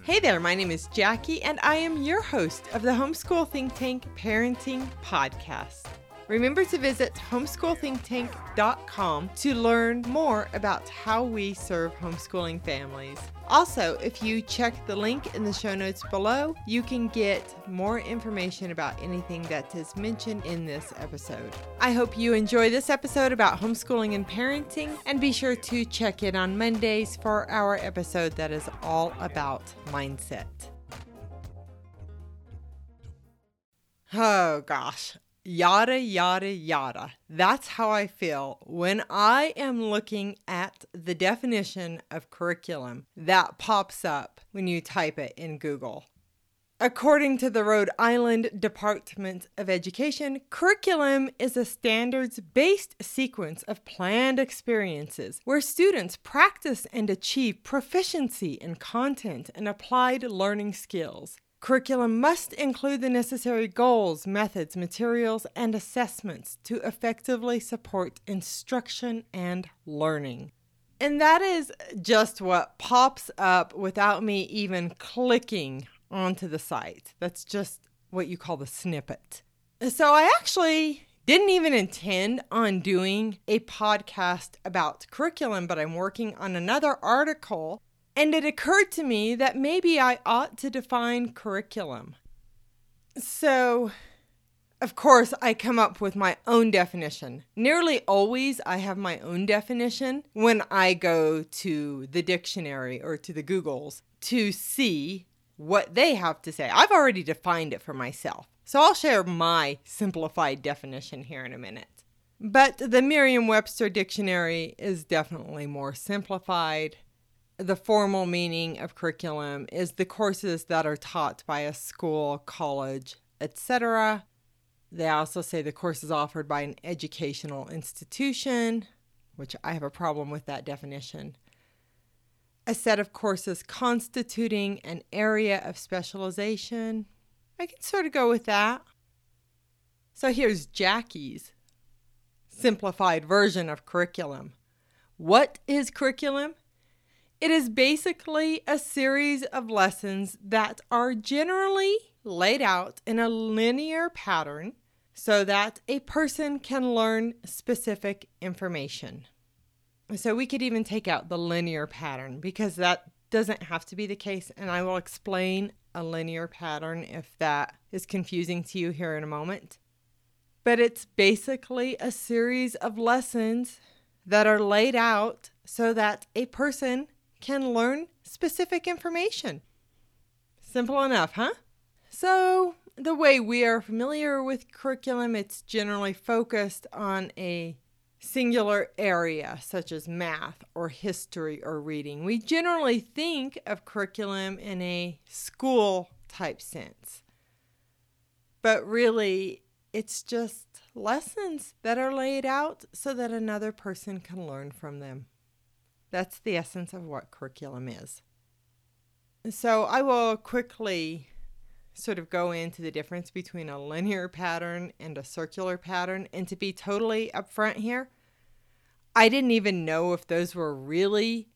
Mm. Hey there, my name is Jackie, and I am your host of the Homeschool Think Tank Parenting Podcast. Remember to visit homeschoolthinktank.com to learn more about how we serve homeschooling families. Also, if you check the link in the show notes below, you can get more information about anything that is mentioned in this episode. I hope you enjoy this episode about homeschooling and parenting, and be sure to check in on Mondays for our episode that is all about mindset. Oh gosh, yada, yada, yada. That's how I feel when I am looking at the definition of curriculum that pops up when you type it in Google. According to the Rhode Island Department of Education, curriculum is a standards based sequence of planned experiences where students practice and achieve proficiency in content and applied learning skills. Curriculum must include the necessary goals, methods, materials, and assessments to effectively support instruction and learning. And that is just what pops up without me even clicking onto the site. That's just what you call the snippet. So I actually didn't even intend on doing a podcast about curriculum, but I'm working on another article and it occurred to me that maybe I ought to define curriculum. So, of course, I come up with my own definition. Nearly always, I have my own definition when I go to the dictionary or to the Googles to see what they have to say. I've already defined it for myself. So I'll share my simplified definition here in a minute. But the Merriam Webster dictionary is definitely more simplified the formal meaning of curriculum is the courses that are taught by a school, college, etc. They also say the courses offered by an educational institution, which I have a problem with that definition. A set of courses constituting an area of specialization. I can sort of go with that. So here's Jackie's simplified version of curriculum. What is curriculum? It is basically a series of lessons that are generally laid out in a linear pattern so that a person can learn specific information. So we could even take out the linear pattern because that doesn't have to be the case. And I will explain a linear pattern if that is confusing to you here in a moment. But it's basically a series of lessons that are laid out so that a person can learn specific information. Simple enough, huh? So, the way we are familiar with curriculum, it's generally focused on a singular area, such as math or history or reading. We generally think of curriculum in a school type sense. But really, it's just lessons that are laid out so that another person can learn from them. That's the essence of what curriculum is. So I will quickly sort of go into the difference between a linear pattern and a circular pattern. And to be totally upfront here, I didn't even know if those were really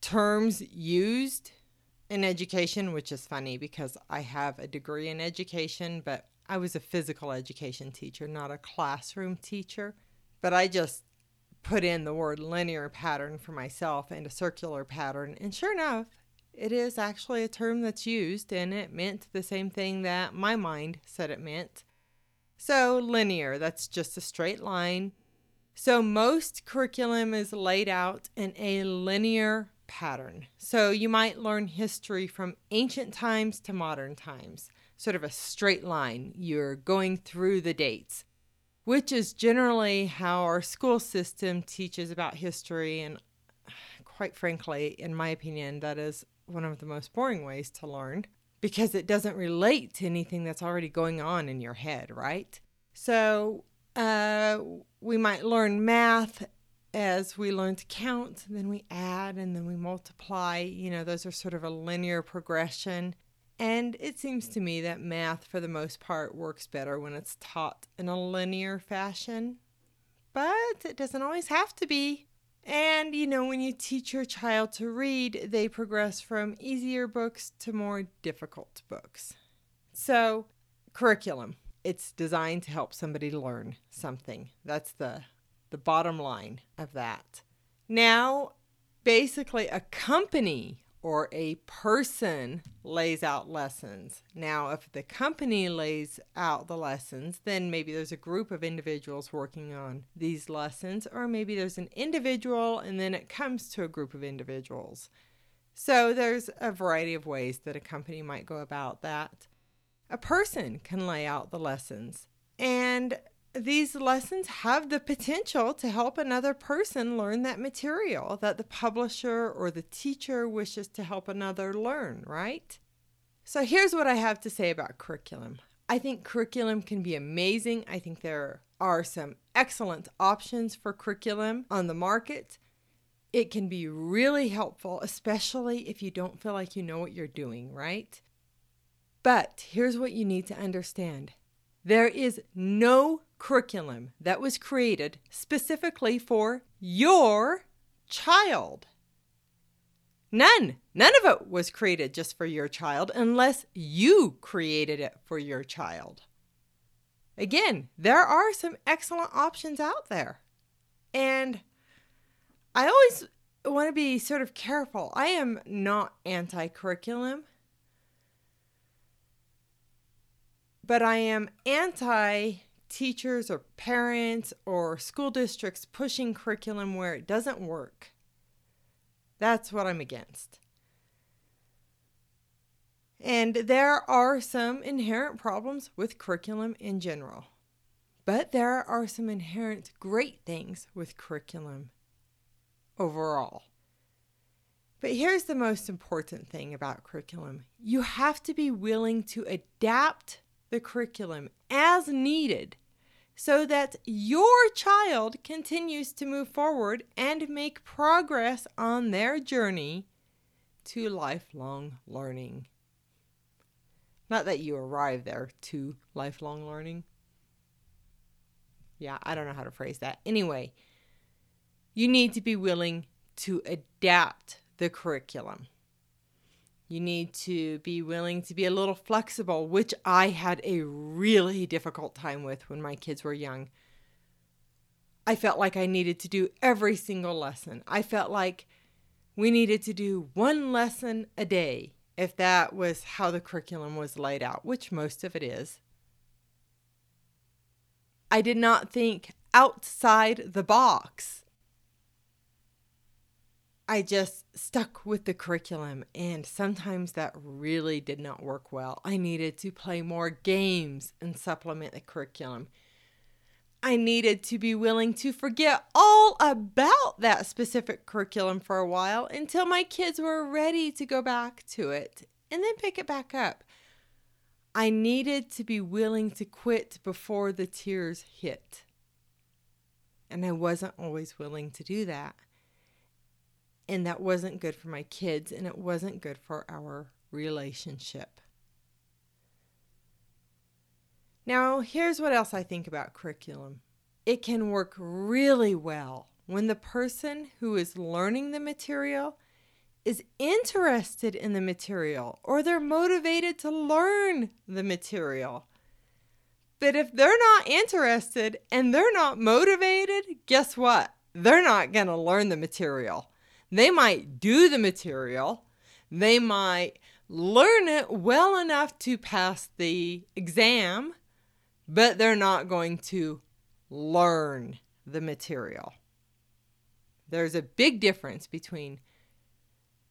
terms used in education, which is funny because I have a degree in education, but I was a physical education teacher, not a classroom teacher. But I just put in the word linear pattern for myself and a circular pattern. And sure enough, it is actually a term that's used and it meant the same thing that my mind said it meant. So, linear, that's just a straight line. So, most curriculum is laid out in a linear pattern. So, you might learn history from ancient times to modern times, sort of a straight line. You're going through the dates which is generally how our school system teaches about history. And quite frankly, in my opinion, that is one of the most boring ways to learn because it doesn't relate to anything that's already going on in your head, right? So uh, we might learn math as we learn to count, then we add and then we multiply. You know, those are sort of a linear progression. And it seems to me that math, for the most part, works better when it's taught in a linear fashion. But it doesn't always have to be. And, you know, when you teach your child to read, they progress from easier books to more difficult books. So, curriculum. It's designed to help somebody learn something. That's the the bottom line of that. Now, basically a company or a person lays out lessons. Now, if the company lays out the lessons, then maybe there's a group of individuals working on these lessons, or maybe there's an individual and then it comes to a group of individuals. So, there's a variety of ways that a company might go about that. A person can lay out the lessons, and these lessons have the potential to help another person learn that material that the publisher or the teacher wishes to help another learn, right? So here's what I have to say about curriculum. I think curriculum can be amazing. I think there are some excellent options for curriculum on the market. It can be really helpful, especially if you don't feel like you know what you're doing, right? But here's what you need to understand there is no curriculum that was created specifically for your child. None. None of it was created just for your child unless you created it for your child. Again, there are some excellent options out there. And I always want to be sort of careful. I am not anti curriculum. but I am anti teachers or parents or school districts pushing curriculum where it doesn't work. That's what I'm against. And there are some inherent problems with curriculum in general. But there are some inherent great things with curriculum overall. But here's the most important thing about curriculum you have to be willing to adapt the curriculum as needed so that your child continues to move forward and make progress on their journey to lifelong learning. Not that you arrive there to lifelong learning. Yeah, I don't know how to phrase that. Anyway, you need to be willing to adapt the curriculum. You need to be willing to be a little flexible, which I had a really difficult time with when my kids were young. I felt like I needed to do every single lesson. I felt like we needed to do one lesson a day if that was how the curriculum was laid out, which most of it is. I did not think outside the box. I just stuck with the curriculum, and sometimes that really did not work well. I needed to play more games and supplement the curriculum. I needed to be willing to forget all about that specific curriculum for a while until my kids were ready to go back to it and then pick it back up. I needed to be willing to quit before the tears hit. And I wasn't always willing to do that. And that wasn't good for my kids and it wasn't good for our relationship. Now, here's what else I think about curriculum it can work really well when the person who is learning the material is interested in the material or they're motivated to learn the material. But if they're not interested and they're not motivated, guess what? They're not going to learn the material. They might do the material, they might learn it well enough to pass the exam, but they're not going to learn the material. There's a big difference between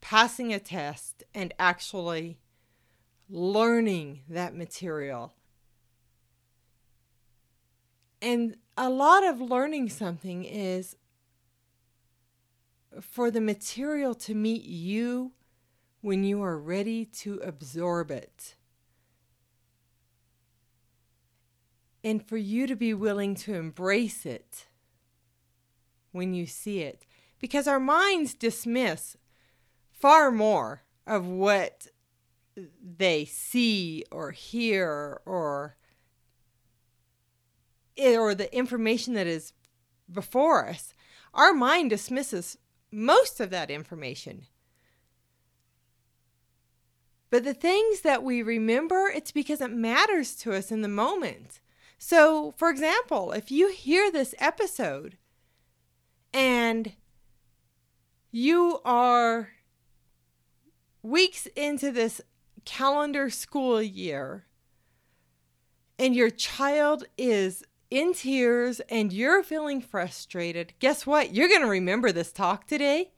passing a test and actually learning that material. And a lot of learning something is for the material to meet you when you are ready to absorb it. And for you to be willing to embrace it when you see it. Because our minds dismiss far more of what they see or hear or or the information that is before us Our mind dismisses most of that information. But the things that we remember, it's because it matters to us in the moment. So, for example, if you hear this episode and you are weeks into this calendar school year and your child is in tears and you're feeling frustrated, guess what? You're going to remember this talk today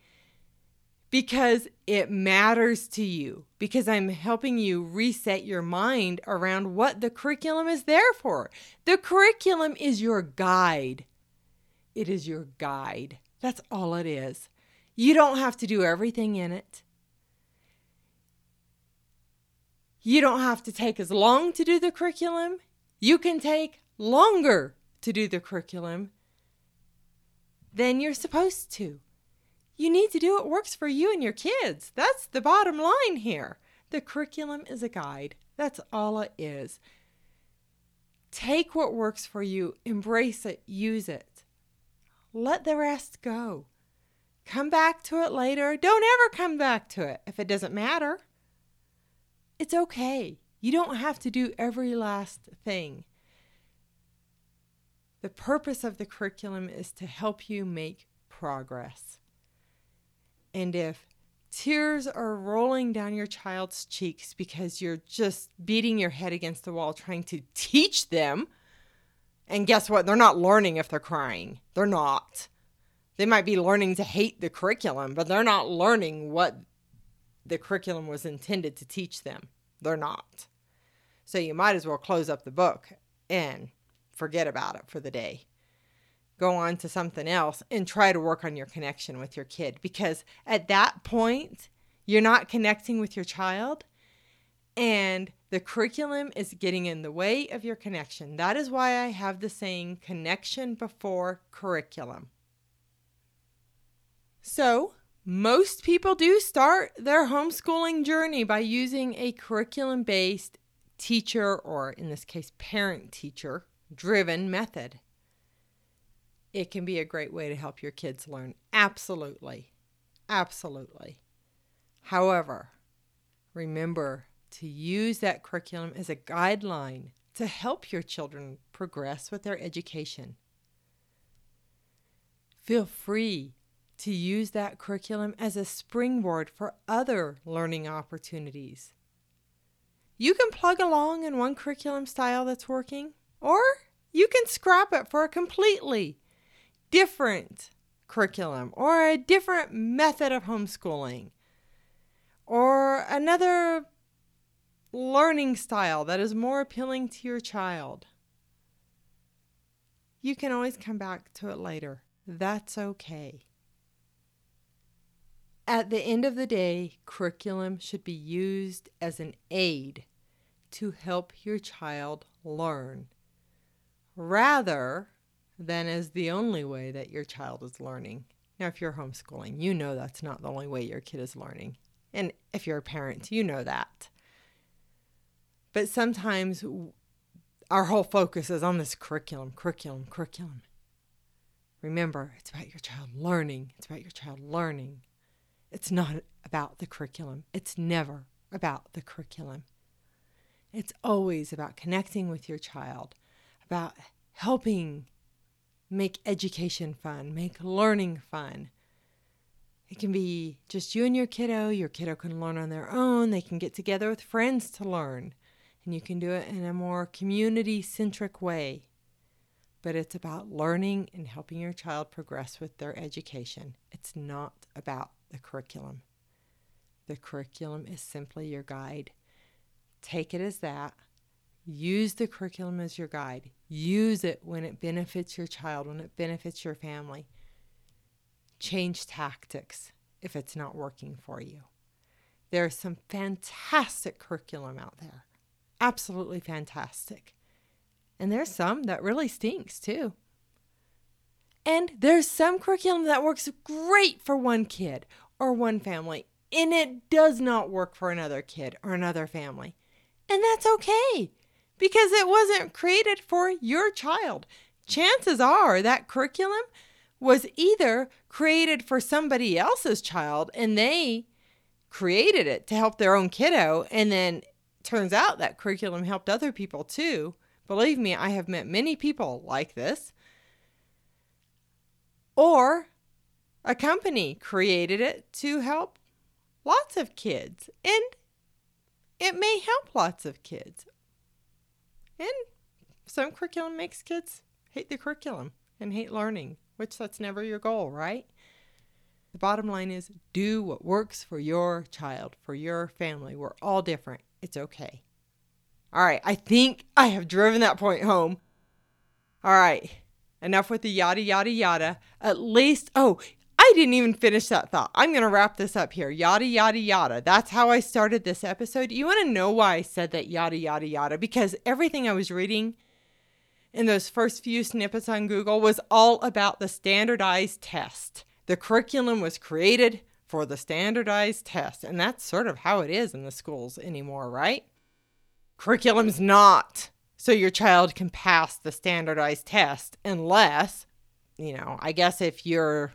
because it matters to you, because I'm helping you reset your mind around what the curriculum is there for. The curriculum is your guide. It is your guide. That's all it is. You don't have to do everything in it. You don't have to take as long to do the curriculum. You can take longer to do the curriculum than you're supposed to. You need to do what works for you and your kids. That's the bottom line here. The curriculum is a guide. That's all it is. Take what works for you, embrace it, use it. Let the rest go. Come back to it later. Don't ever come back to it if it doesn't matter. It's okay. You don't have to do every last thing. The purpose of the curriculum is to help you make progress. And if tears are rolling down your child's cheeks because you're just beating your head against the wall trying to teach them, and guess what? They're not learning if they're crying. They're not. They might be learning to hate the curriculum, but they're not learning what the curriculum was intended to teach them. They're not. So you might as well close up the book and forget about it for the day. Go on to something else and try to work on your connection with your kid because at that point, you're not connecting with your child and the curriculum is getting in the way of your connection. That is why I have the saying connection before curriculum. So, most people do start their homeschooling journey by using a curriculum based teacher, or in this case, parent teacher driven method. It can be a great way to help your kids learn. Absolutely. Absolutely. However, remember to use that curriculum as a guideline to help your children progress with their education. Feel free to use that curriculum as a springboard for other learning opportunities. You can plug along in one curriculum style that's working, or you can scrap it for a completely different curriculum or a different method of homeschooling or another learning style that is more appealing to your child. You can always come back to it later. That's okay. At the end of the day, curriculum should be used as an aid to help your child learn rather than as the only way that your child is learning. Now, if you're homeschooling, you know that's not the only way your kid is learning. And if you're a parent, you know that. But sometimes our whole focus is on this curriculum, curriculum, curriculum. Remember, it's about your child learning. It's about your child learning. It's not about the curriculum. It's never about the curriculum. It's always about connecting with your child, about helping make education fun, make learning fun. It can be just you and your kiddo. Your kiddo can learn on their own. They can get together with friends to learn. And you can do it in a more community centric way. But it's about learning and helping your child progress with their education. It's not about the curriculum. The curriculum is simply your guide. Take it as that. Use the curriculum as your guide. Use it when it benefits your child, when it benefits your family. Change tactics if it's not working for you. There's some fantastic curriculum out there. Absolutely fantastic. And there's some that really stinks too. And there's some curriculum that works great for one kid or one family, and it does not work for another kid or another family. And that's okay because it wasn't created for your child. Chances are that curriculum was either created for somebody else's child and they created it to help their own kiddo, and then turns out that curriculum helped other people too. Believe me, I have met many people like this. Or a company created it to help lots of kids, and it may help lots of kids. And some curriculum makes kids hate the curriculum and hate learning, which that's never your goal, right? The bottom line is do what works for your child, for your family. We're all different. It's okay. All right, I think I have driven that point home. All right, enough with the yada, yada, yada. At least, oh, I didn't even finish that thought. I'm going to wrap this up here. Yada, yada, yada. That's how I started this episode. You want to know why I said that yada, yada, yada? Because everything I was reading in those first few snippets on Google was all about the standardized test. The curriculum was created for the standardized test, and that's sort of how it is in the schools anymore, right? Curriculum's not so your child can pass the standardized test unless, you know, I guess if your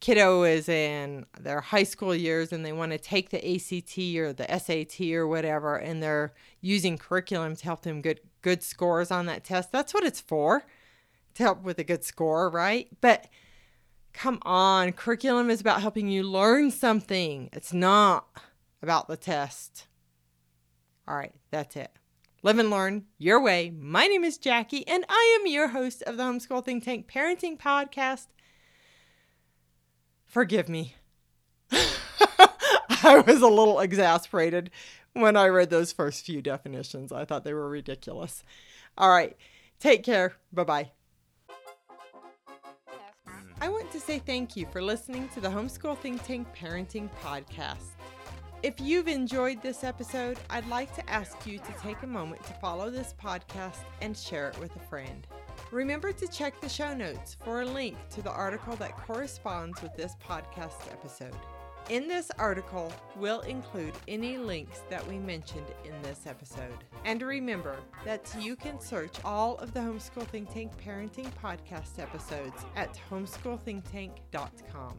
kiddo is in their high school years and they want to take the ACT or the SAT or whatever and they're using curriculum to help them get good scores on that test. That's what it's for. To help with a good score, right? But come on, curriculum is about helping you learn something. It's not about the test. All right, that's it. Live and learn your way. My name is Jackie, and I am your host of the Homeschool Think Tank Parenting Podcast. Forgive me. I was a little exasperated when I read those first few definitions. I thought they were ridiculous. All right, take care. Bye bye. I want to say thank you for listening to the Homeschool Think Tank Parenting Podcast. If you've enjoyed this episode, I'd like to ask you to take a moment to follow this podcast and share it with a friend. Remember to check the show notes for a link to the article that corresponds with this podcast episode. In this article, we'll include any links that we mentioned in this episode. And remember that you can search all of the Homeschool Think Tank Parenting Podcast episodes at homeschoolthinktank.com.